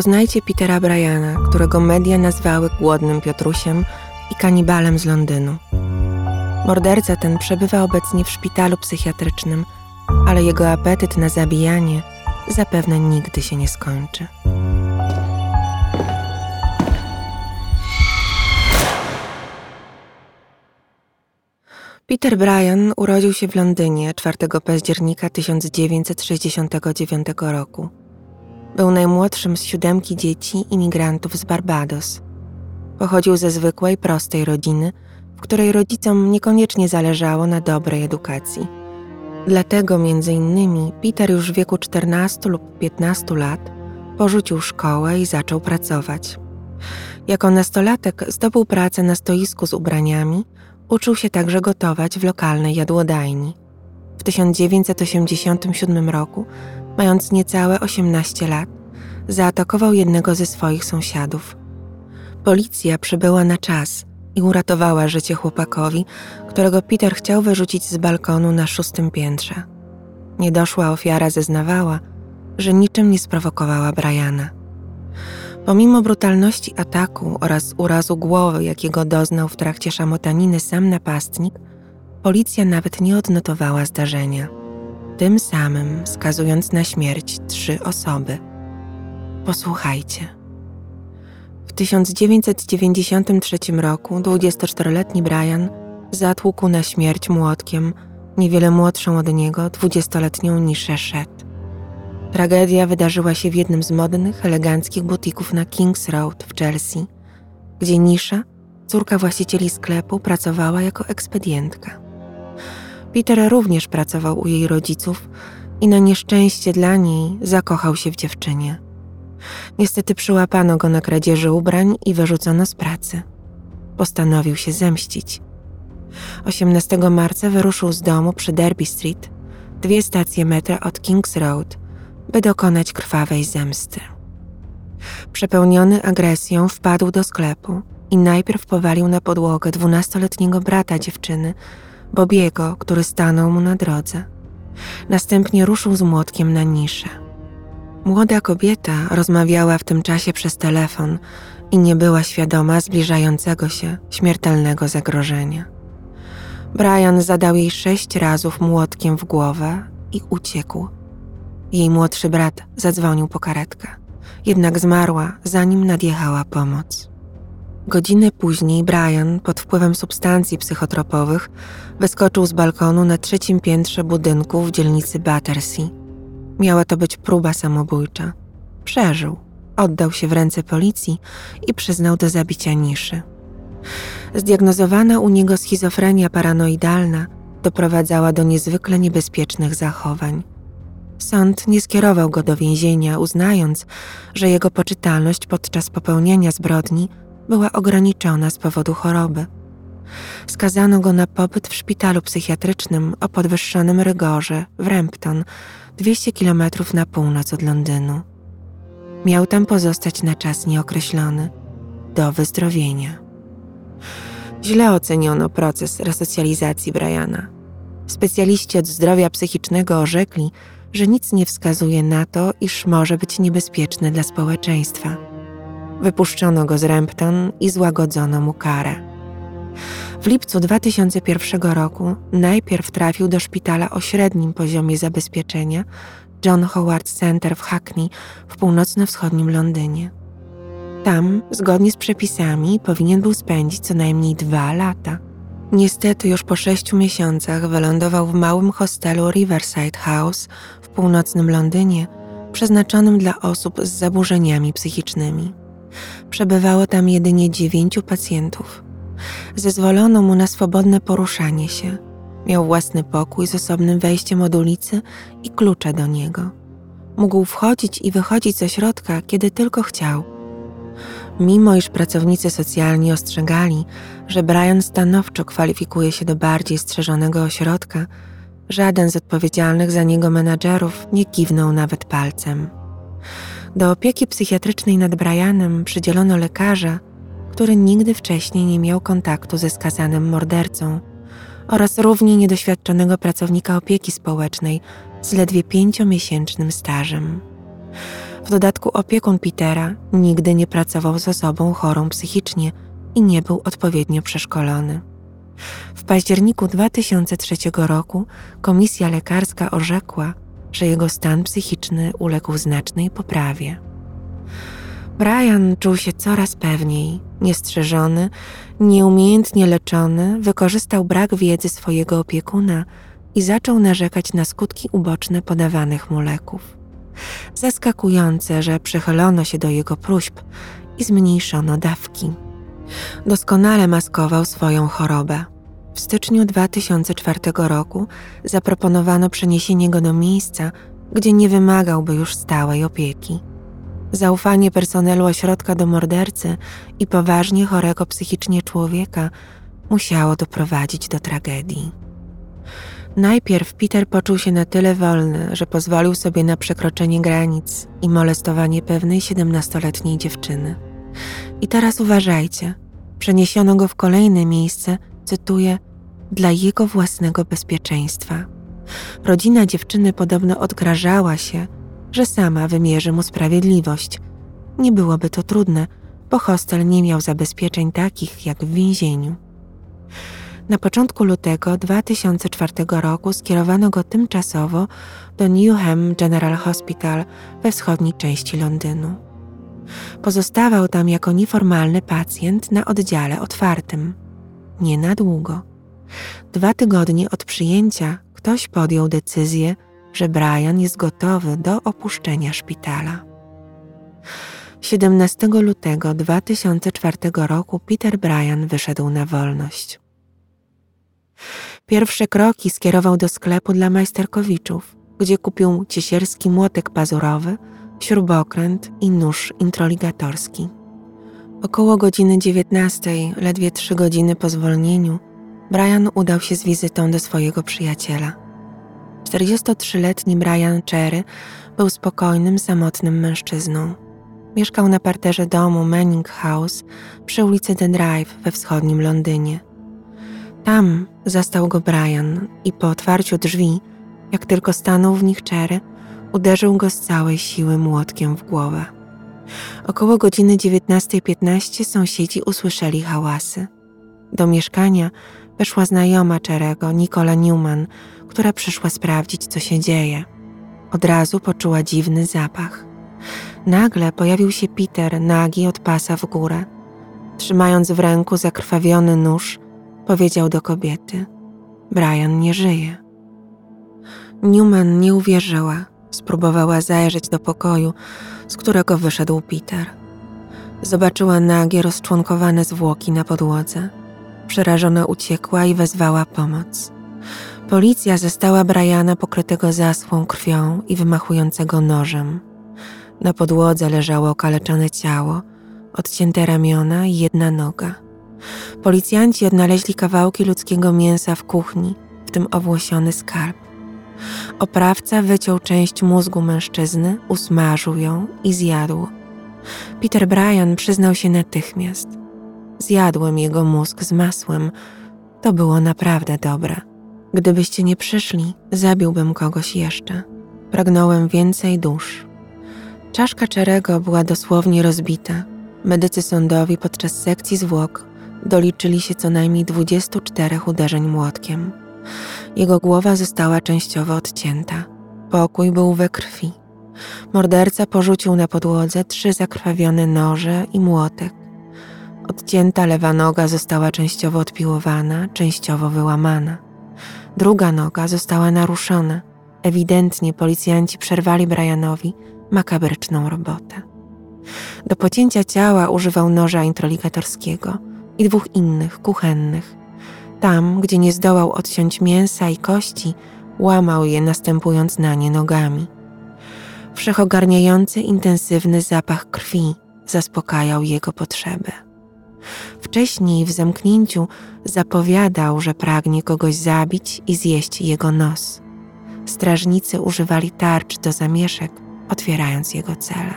Poznajcie Petera Bryana, którego media nazwały głodnym Piotrusiem i kanibalem z Londynu. Morderca ten przebywa obecnie w szpitalu psychiatrycznym, ale jego apetyt na zabijanie zapewne nigdy się nie skończy. Peter Bryan urodził się w Londynie 4 października 1969 roku. Był najmłodszym z siódemki dzieci imigrantów z Barbados. Pochodził ze zwykłej, prostej rodziny, w której rodzicom niekoniecznie zależało na dobrej edukacji. Dlatego między innymi Peter już w wieku 14 lub 15 lat porzucił szkołę i zaczął pracować. Jako nastolatek zdobył pracę na stoisku z ubraniami, uczył się także gotować w lokalnej jadłodajni. W 1987 roku, mając niecałe 18 lat, zaatakował jednego ze swoich sąsiadów. Policja przybyła na czas i uratowała życie chłopakowi, którego Peter chciał wyrzucić z balkonu na szóstym piętrze. Niedoszła ofiara zeznawała, że niczym nie sprowokowała Briana. Pomimo brutalności ataku oraz urazu głowy, jakiego doznał w trakcie szamotaniny sam napastnik, policja nawet nie odnotowała zdarzenia, tym samym skazując na śmierć trzy osoby. Posłuchajcie. W 1993 roku 24-letni Brian zatłukł na śmierć młotkiem niewiele młodszą od niego 20-letnią Niszę Shet. Tragedia wydarzyła się w jednym z modnych, eleganckich butików na Kings Road w Chelsea, gdzie Nisza, córka właścicieli sklepu, pracowała jako ekspedientka. Peter również pracował u jej rodziców i na nieszczęście dla niej zakochał się w dziewczynie. Niestety przyłapano go na kradzieży ubrań i wyrzucono z pracy. Postanowił się zemścić. 18 marca wyruszył z domu przy Derby Street, dwie stacje metra od Kings Road, by dokonać krwawej zemsty. Przepełniony agresją wpadł do sklepu i najpierw powalił na podłogę dwunastoletniego brata dziewczyny, Bobiego, który stanął mu na drodze. Następnie ruszył z młotkiem na niszę. Młoda kobieta rozmawiała w tym czasie przez telefon i nie była świadoma zbliżającego się śmiertelnego zagrożenia. Brian zadał jej sześć razów młotkiem w głowę i uciekł. Jej młodszy brat zadzwonił po karetkę, jednak zmarła, zanim nadjechała pomoc. Godzinę później Brian, pod wpływem substancji psychotropowych, wyskoczył z balkonu na trzecim piętrze budynku w dzielnicy Battersea. Miała to być próba samobójcza. Przeżył, oddał się w ręce policji i przyznał do zabicia niszy. Zdiagnozowana u niego schizofrenia paranoidalna doprowadzała do niezwykle niebezpiecznych zachowań. Sąd nie skierował go do więzienia, uznając, że jego poczytalność podczas popełniania zbrodni była ograniczona z powodu choroby. Skazano go na pobyt w szpitalu psychiatrycznym o podwyższonym rygorze w Rampton, 200 km na północ od Londynu. Miał tam pozostać na czas nieokreślony, do wyzdrowienia. Źle oceniono proces resocjalizacji Briana. Specjaliści od zdrowia psychicznego orzekli, że nic nie wskazuje na to, iż może być niebezpieczny dla społeczeństwa. Wypuszczono go z Rempton i złagodzono mu karę. W lipcu 2001 roku najpierw trafił do szpitala o średnim poziomie zabezpieczenia John Howard Center w Hackney w północno-wschodnim Londynie. Tam, zgodnie z przepisami, powinien był spędzić co najmniej dwa lata. Niestety już po sześciu miesiącach wylądował w małym hostelu Riverside House w północnym Londynie, przeznaczonym dla osób z zaburzeniami psychicznymi. Przebywało tam jedynie dziewięciu pacjentów. Zezwolono mu na swobodne poruszanie się. Miał własny pokój z osobnym wejściem od ulicy i klucze do niego. Mógł wchodzić i wychodzić ze środka, kiedy tylko chciał. Mimo iż pracownicy socjalni ostrzegali, że Brian stanowczo kwalifikuje się do bardziej strzeżonego ośrodka, żaden z odpowiedzialnych za niego menadżerów nie kiwnął nawet palcem. Do opieki psychiatrycznej nad Brianem przydzielono lekarza, który nigdy wcześniej nie miał kontaktu ze skazanym mordercą, oraz równie niedoświadczonego pracownika opieki społecznej z ledwie pięciomiesięcznym stażem. W dodatku opiekun Petera nigdy nie pracował z osobą chorą psychicznie i nie był odpowiednio przeszkolony. W październiku 2003 roku komisja lekarska orzekła, że jego stan psychiczny uległ znacznej poprawie. Brian czuł się coraz pewniej, niestrzeżony, nieumiejętnie leczony, wykorzystał brak wiedzy swojego opiekuna i zaczął narzekać na skutki uboczne podawanych mu leków. Zaskakujące, że przychylono się do jego próśb i zmniejszono dawki. Doskonale maskował swoją chorobę. W styczniu 2004 roku zaproponowano przeniesienie go do miejsca, gdzie nie wymagałby już stałej opieki. Zaufanie personelu ośrodka do mordercy i poważnie chorego psychicznie człowieka musiało doprowadzić do tragedii. Najpierw Peter poczuł się na tyle wolny, że pozwolił sobie na przekroczenie granic i molestowanie pewnej siedemnastoletniej dziewczyny. I teraz uważajcie, przeniesiono go w kolejne miejsce, cytuję, dla jego własnego bezpieczeństwa. Rodzina dziewczyny podobno odgrażała się, że sama wymierzy mu sprawiedliwość. Nie byłoby to trudne, bo hostel nie miał zabezpieczeń takich jak w więzieniu. Na początku lutego 2004 roku skierowano go tymczasowo do Newham General Hospital we wschodniej części Londynu. Pozostawał tam jako nieformalny pacjent na oddziale otwartym. Nie na długo. Dwa tygodnie od przyjęcia ktoś podjął decyzję, że Brian jest gotowy do opuszczenia szpitala. 17 lutego 2004 roku Peter Bryan wyszedł na wolność. Pierwsze kroki skierował do sklepu dla majsterkowiczów, gdzie kupił ciesierski młotek pazurowy, śrubokręt i nóż introligatorski. Około godziny 19, ledwie trzy godziny po zwolnieniu, Brian udał się z wizytą do swojego przyjaciela. 43-letni Brian Cherry był spokojnym, samotnym mężczyzną. Mieszkał na parterze domu Manning House przy ulicy The Drive we wschodnim Londynie. Tam zastał go Brian i po otwarciu drzwi, jak tylko stanął w nich Cherry, uderzył go z całej siły młotkiem w głowę. Około godziny 19.15 sąsiedzi usłyszeli hałasy. Do mieszkania weszła znajoma Czerego, Nicola Newman, która przyszła sprawdzić, co się dzieje. Od razu poczuła dziwny zapach. Nagle pojawił się Peter, nagi od pasa w górę. Trzymając w ręku zakrwawiony nóż, powiedział do kobiety: Brian nie żyje. Newman nie uwierzyła. Spróbowała zajrzeć do pokoju, z którego wyszedł Peter. Zobaczyła nagie, rozczłonkowane zwłoki na podłodze. Przerażona uciekła i wezwała pomoc. Policja zastała Briana pokrytego zasłą krwią i wymachującego nożem. Na podłodze leżało okaleczone ciało, odcięte ramiona i jedna noga. Policjanci odnaleźli kawałki ludzkiego mięsa w kuchni, w tym owłosiony skarb. Oprawca wyciął część mózgu mężczyzny, usmażył ją i zjadł. Peter Bryan przyznał się natychmiast. Zjadłem jego mózg z masłem. To było naprawdę dobre. Gdybyście nie przyszli, zabiłbym kogoś jeszcze. Pragnąłem więcej dusz. Czaszka Czerego była dosłownie rozbita. Medycy sądowi podczas sekcji zwłok doliczyli się co najmniej 24 uderzeń młotkiem. Jego głowa została częściowo odcięta. Pokój był we krwi. Morderca porzucił na podłodze trzy zakrwawione noże i młotek. Odcięta lewa noga została częściowo odpiłowana, częściowo wyłamana. Druga noga została naruszona. Ewidentnie policjanci przerwali Brianowi makabryczną robotę. Do pocięcia ciała używał noża introligatorskiego i dwóch innych, kuchennych. Tam, gdzie nie zdołał odciąć mięsa i kości, łamał je, następując na nie nogami. Wszechogarniający, intensywny zapach krwi zaspokajał jego potrzeby. Wcześniej w zamknięciu zapowiadał, że pragnie kogoś zabić i zjeść jego nos. Strażnicy używali tarcz do zamieszek, otwierając jego cele.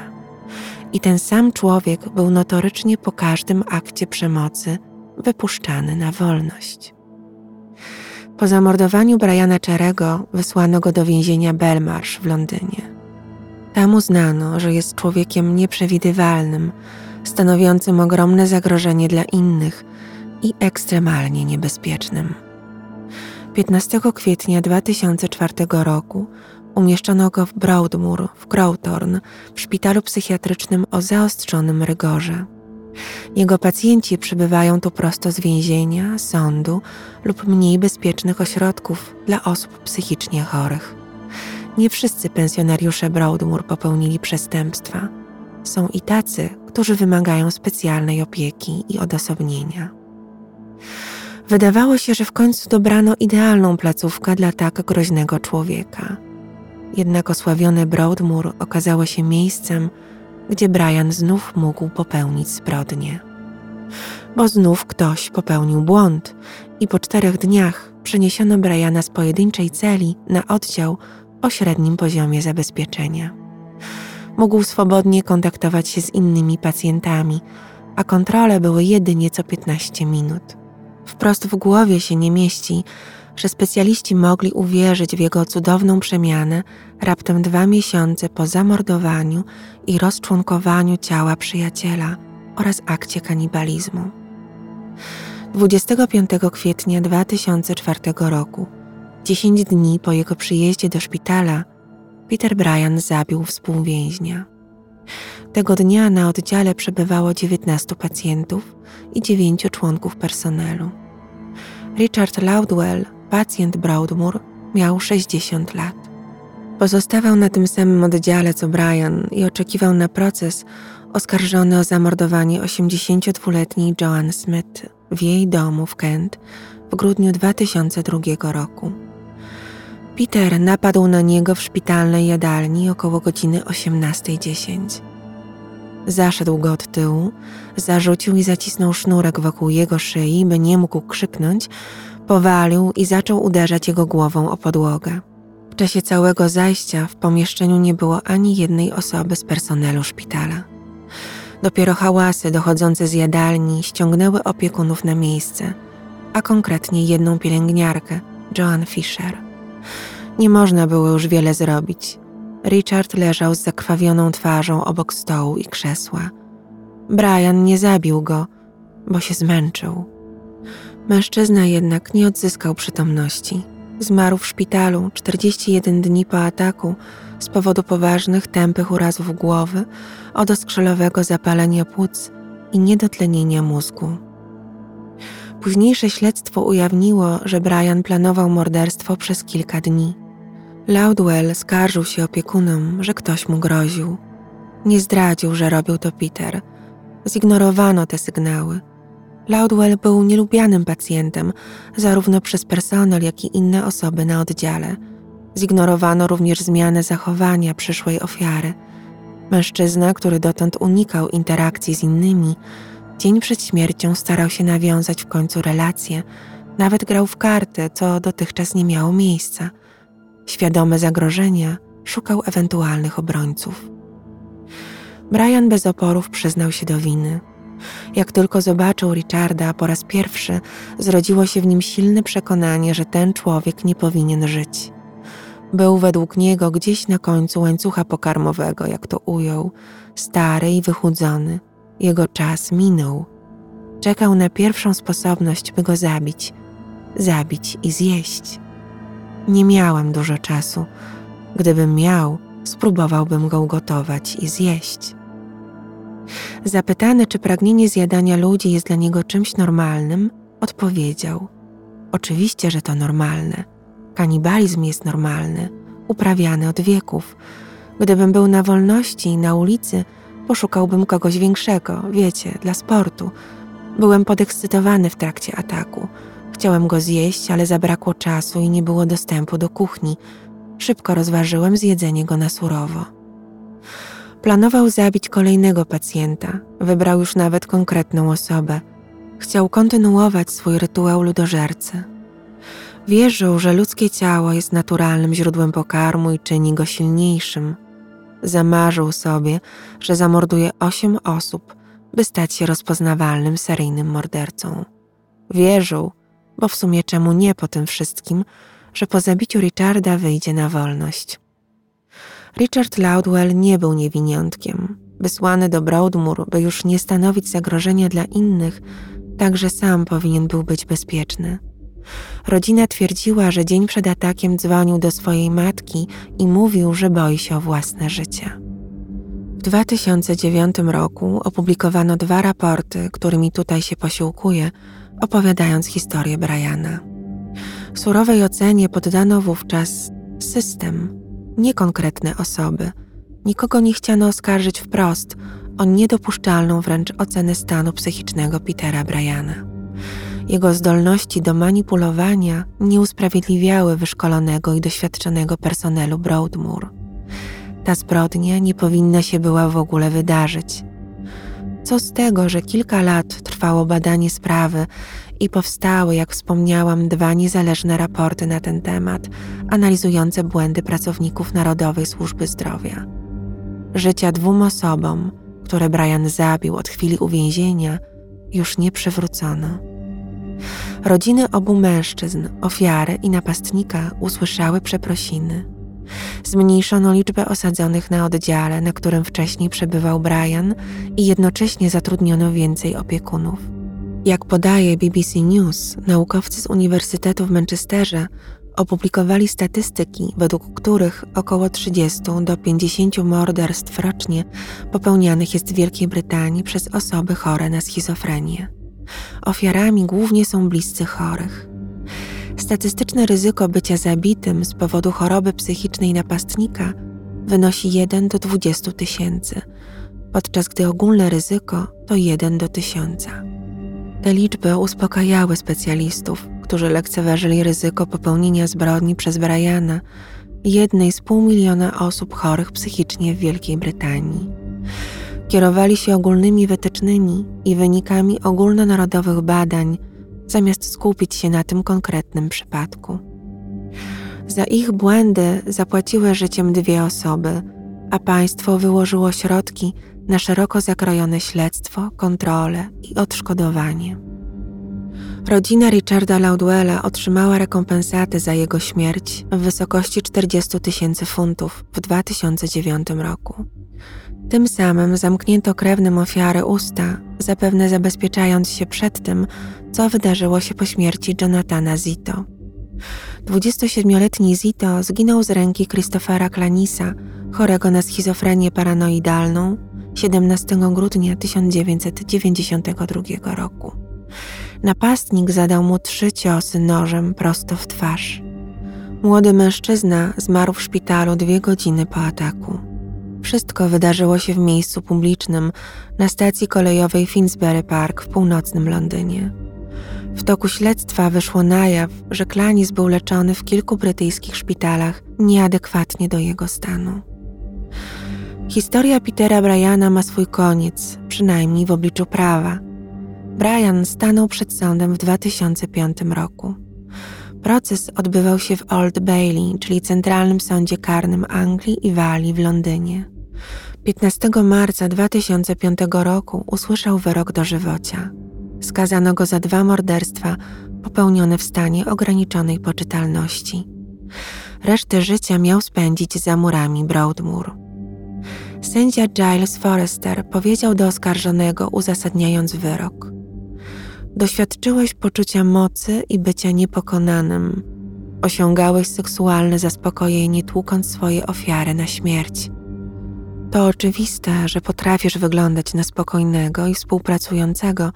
I ten sam człowiek był notorycznie po każdym akcie przemocy wypuszczany na wolność. Po zamordowaniu Briana Czerego wysłano go do więzienia Belmarsh w Londynie. Tam uznano, że jest człowiekiem nieprzewidywalnym, stanowiącym ogromne zagrożenie dla innych i ekstremalnie niebezpiecznym. 15 kwietnia 2004 roku umieszczono go w Broadmoor w Crowthorne w szpitalu psychiatrycznym o zaostrzonym rygorze. Jego pacjenci przybywają tu prosto z więzienia, sądu lub mniej bezpiecznych ośrodków dla osób psychicznie chorych. Nie wszyscy pensjonariusze Broadmoor popełnili przestępstwa. Są i tacy, którzy wymagają specjalnej opieki i odosobnienia. Wydawało się, że w końcu dobrano idealną placówkę dla tak groźnego człowieka. Jednak osławione Broadmoor okazało się miejscem, gdzie Brian znów mógł popełnić zbrodnię. Bo znów ktoś popełnił błąd i po czterech dniach przeniesiono Briana z pojedynczej celi na oddział o średnim poziomie zabezpieczenia. Mógł swobodnie kontaktować się z innymi pacjentami, a kontrole były jedynie co 15 minut. Wprost w głowie się nie mieści, że specjaliści mogli uwierzyć w jego cudowną przemianę raptem dwa miesiące po zamordowaniu i rozczłonkowaniu ciała przyjaciela oraz akcie kanibalizmu. 25 kwietnia 2004 roku, 10 dni po jego przyjeździe do szpitala, Peter Bryan zabił współwięźnia. Tego dnia na oddziale przebywało 19 pacjentów i 9 członków personelu. Richard Loudwell pacjent Broadmoor miał 60 lat. Pozostawał na tym samym oddziale co Brian i oczekiwał na proces oskarżony o zamordowanie 82-letniej Joan Smith w jej domu w Kent w grudniu 2002 roku. Peter napadł na niego w szpitalnej jadalni około godziny 18.10. Zaszedł go od tyłu, zarzucił i zacisnął sznurek wokół jego szyi, by nie mógł krzyknąć, Powalił i zaczął uderzać jego głową o podłogę. W czasie całego zajścia w pomieszczeniu nie było ani jednej osoby z personelu szpitala. Dopiero hałasy dochodzące z jadalni ściągnęły opiekunów na miejsce, a konkretnie jedną pielęgniarkę, Joan Fisher. Nie można było już wiele zrobić. Richard leżał z zakrwawioną twarzą obok stołu i krzesła. Brian nie zabił go, bo się zmęczył. Mężczyzna jednak nie odzyskał przytomności. Zmarł w szpitalu 41 dni po ataku z powodu poważnych, tępych urazów głowy, odoskrzelowego zapalenia płuc i niedotlenienia mózgu. Późniejsze śledztwo ujawniło, że Brian planował morderstwo przez kilka dni. Loudwell skarżył się opiekunom, że ktoś mu groził. Nie zdradził, że robił to Peter. Zignorowano te sygnały – Loudwell był nielubianym pacjentem, zarówno przez personel, jak i inne osoby na oddziale. Zignorowano również zmianę zachowania przyszłej ofiary. Mężczyzna, który dotąd unikał interakcji z innymi, dzień przed śmiercią starał się nawiązać w końcu relacje, nawet grał w karty, co dotychczas nie miało miejsca. Świadomy zagrożenia, szukał ewentualnych obrońców. Brian bez oporów przyznał się do winy. Jak tylko zobaczył Richarda po raz pierwszy, zrodziło się w nim silne przekonanie, że ten człowiek nie powinien żyć. Był według niego gdzieś na końcu łańcucha pokarmowego, jak to ujął, stary i wychudzony. Jego czas minął. Czekał na pierwszą sposobność, by go zabić, zabić i zjeść. Nie miałem dużo czasu. Gdybym miał, spróbowałbym go ugotować i zjeść. Zapytany, czy pragnienie zjadania ludzi jest dla niego czymś normalnym, odpowiedział: Oczywiście, że to normalne. Kanibalizm jest normalny, uprawiany od wieków. Gdybym był na wolności, na ulicy, poszukałbym kogoś większego, wiecie, dla sportu. Byłem podekscytowany w trakcie ataku. Chciałem go zjeść, ale zabrakło czasu i nie było dostępu do kuchni. Szybko rozważyłem zjedzenie go na surowo. Planował zabić kolejnego pacjenta, wybrał już nawet konkretną osobę. Chciał kontynuować swój rytuał ludożercy. Wierzył, że ludzkie ciało jest naturalnym źródłem pokarmu i czyni go silniejszym. Zamarzył sobie, że zamorduje osiem osób, by stać się rozpoznawalnym seryjnym mordercą. Wierzył, bo w sumie czemu nie po tym wszystkim, że po zabiciu Richarda wyjdzie na wolność. Richard Loudwell nie był niewiniątkiem. Wysłany do Broadmoor, by już nie stanowić zagrożenia dla innych, także sam powinien był być bezpieczny. Rodzina twierdziła, że dzień przed atakiem dzwonił do swojej matki i mówił, że boi się o własne życie. W 2009 roku opublikowano dwa raporty, którymi tutaj się posiłkuję, opowiadając historię Briana. Surowej ocenie poddano wówczas system, nie konkretne osoby. Nikogo nie chciano oskarżyć wprost o niedopuszczalną wręcz ocenę stanu psychicznego Petera Briana. Jego zdolności do manipulowania nie usprawiedliwiały wyszkolonego i doświadczonego personelu Broadmoor. Ta zbrodnia nie powinna się była w ogóle wydarzyć. Co z tego, że kilka lat trwało badanie sprawy i powstały, jak wspomniałam, dwa niezależne raporty na ten temat, analizujące błędy pracowników Narodowej Służby Zdrowia. Życia dwóm osobom, które Brian zabił od chwili uwięzienia, już nie przywrócono. Rodziny obu mężczyzn, ofiary i napastnika usłyszały przeprosiny. Zmniejszono liczbę osadzonych na oddziale, na którym wcześniej przebywał Brian, i jednocześnie zatrudniono więcej opiekunów. Jak podaje BBC News, naukowcy z Uniwersytetu w Manchesterze opublikowali statystyki, według których około 30 do 50 morderstw rocznie popełnianych jest w Wielkiej Brytanii przez osoby chore na schizofrenię. Ofiarami głównie są bliscy chorych. Statystyczne ryzyko bycia zabitym z powodu choroby psychicznej napastnika wynosi 1 do 20 tysięcy, podczas gdy ogólne ryzyko to 1 do 1000. Te liczby uspokajały specjalistów, którzy lekceważyli ryzyko popełnienia zbrodni przez Briana, jednej z pół miliona osób chorych psychicznie w Wielkiej Brytanii. Kierowali się ogólnymi wytycznymi i wynikami ogólnonarodowych badań, zamiast skupić się na tym konkretnym przypadku. Za ich błędy zapłaciły życiem dwie osoby, a państwo wyłożyło środki na szeroko zakrojone śledztwo, kontrolę i odszkodowanie. Rodzina Richarda Laudwella otrzymała rekompensatę za jego śmierć w wysokości 40 tysięcy funtów w 2009 roku. Tym samym zamknięto krewnym ofiary usta, zapewne zabezpieczając się przed tym, co wydarzyło się po śmierci Jonathana Zito. 27-letni Zito zginął z ręki Christophera Clanisa, chorego na schizofrenię paranoidalną, 17 grudnia 1992 roku. Napastnik zadał mu trzy ciosy nożem prosto w twarz. Młody mężczyzna zmarł w szpitalu dwie godziny po ataku. Wszystko wydarzyło się w miejscu publicznym na stacji kolejowej Finsbury Park w północnym Londynie. W toku śledztwa wyszło na jaw, że Klanis był leczony w kilku brytyjskich szpitalach nieadekwatnie do jego stanu. Historia Petera Bryana ma swój koniec, przynajmniej w obliczu prawa. Brian stanął przed sądem w 2005 roku. Proces odbywał się w Old Bailey, czyli Centralnym Sądzie Karnym Anglii i Walii w Londynie. 15 marca 2005 roku usłyszał wyrok dożywocia. Skazano go za dwa morderstwa popełnione w stanie ograniczonej poczytalności. Resztę życia miał spędzić za murami Broadmoor. Sędzia Giles Forrester powiedział do oskarżonego, uzasadniając wyrok: Doświadczyłeś poczucia mocy i bycia niepokonanym. Osiągałeś seksualne zaspokojenie, tłukąc swoje ofiary na śmierć. To oczywiste, że potrafisz wyglądać na spokojnego i współpracującego,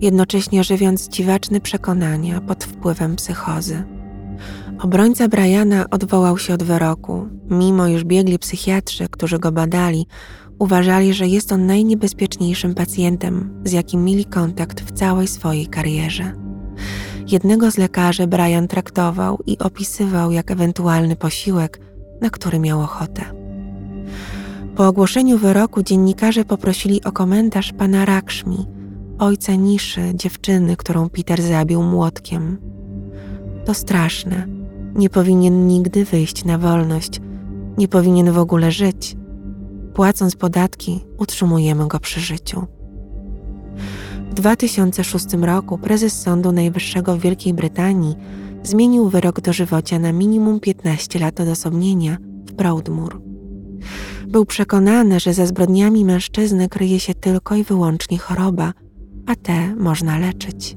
jednocześnie żywiąc dziwaczne przekonania pod wpływem psychozy. Obrońca Briana odwołał się od wyroku, mimo iż biegli psychiatrzy, którzy go badali, uważali, że jest on najniebezpieczniejszym pacjentem, z jakim mieli kontakt w całej swojej karierze. Jednego z lekarzy Brian traktował i opisywał jak ewentualny posiłek, na który miał ochotę. Po ogłoszeniu wyroku dziennikarze poprosili o komentarz pana Rakshmi, ojca Niszy, dziewczyny, którą Peter zabił młotkiem. To straszne. Nie powinien nigdy wyjść na wolność. Nie powinien w ogóle żyć. Płacąc podatki, utrzymujemy go przy życiu. W 2006 roku prezes Sądu Najwyższego w Wielkiej Brytanii zmienił wyrok dożywocia na minimum 15 lat odosobnienia w Broadmoor. Był przekonany, że ze zbrodniami mężczyzny kryje się tylko i wyłącznie choroba, a te można leczyć.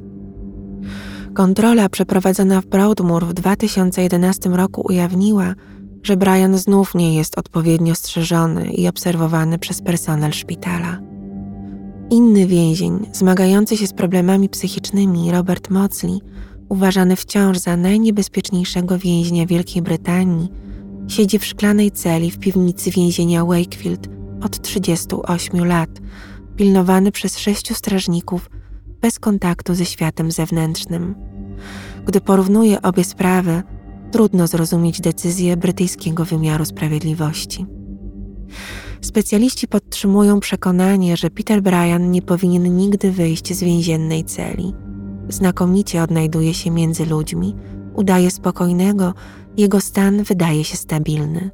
Kontrola przeprowadzona w Broadmoor w 2011 roku ujawniła, że Brian znów nie jest odpowiednio strzeżony i obserwowany przez personel szpitala. Inny więzień, zmagający się z problemami psychicznymi, Robert Mocley, uważany wciąż za najniebezpieczniejszego więźnia Wielkiej Brytanii, siedzi w szklanej celi w piwnicy więzienia Wakefield od 38 lat, pilnowany przez sześciu strażników bez kontaktu ze światem zewnętrznym. Gdy porównuje obie sprawy, trudno zrozumieć decyzję brytyjskiego wymiaru sprawiedliwości. Specjaliści podtrzymują przekonanie, że Peter Bryan nie powinien nigdy wyjść z więziennej celi. Znakomicie odnajduje się między ludźmi, udaje spokojnego, jego stan wydaje się stabilny.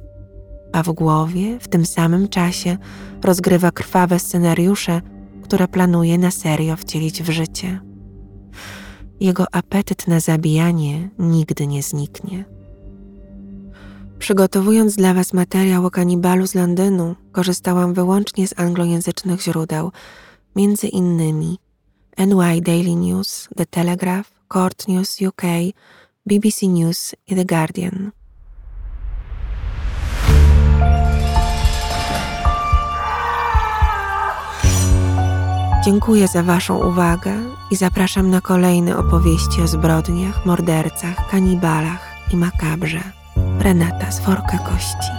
A w głowie w tym samym czasie rozgrywa krwawe scenariusze, które planuje na serio wcielić w życie. Jego apetyt na zabijanie nigdy nie zniknie. Przygotowując dla Was materiał o kanibalu z Londynu, korzystałam wyłącznie z anglojęzycznych źródeł, między innymi NY Daily News, The Telegraph, Court News UK, BBC News i The Guardian. Dziękuję za Waszą uwagę i zapraszam na kolejne opowieści o zbrodniach, mordercach, kanibalach i makabrze. Renata z Worka Kości.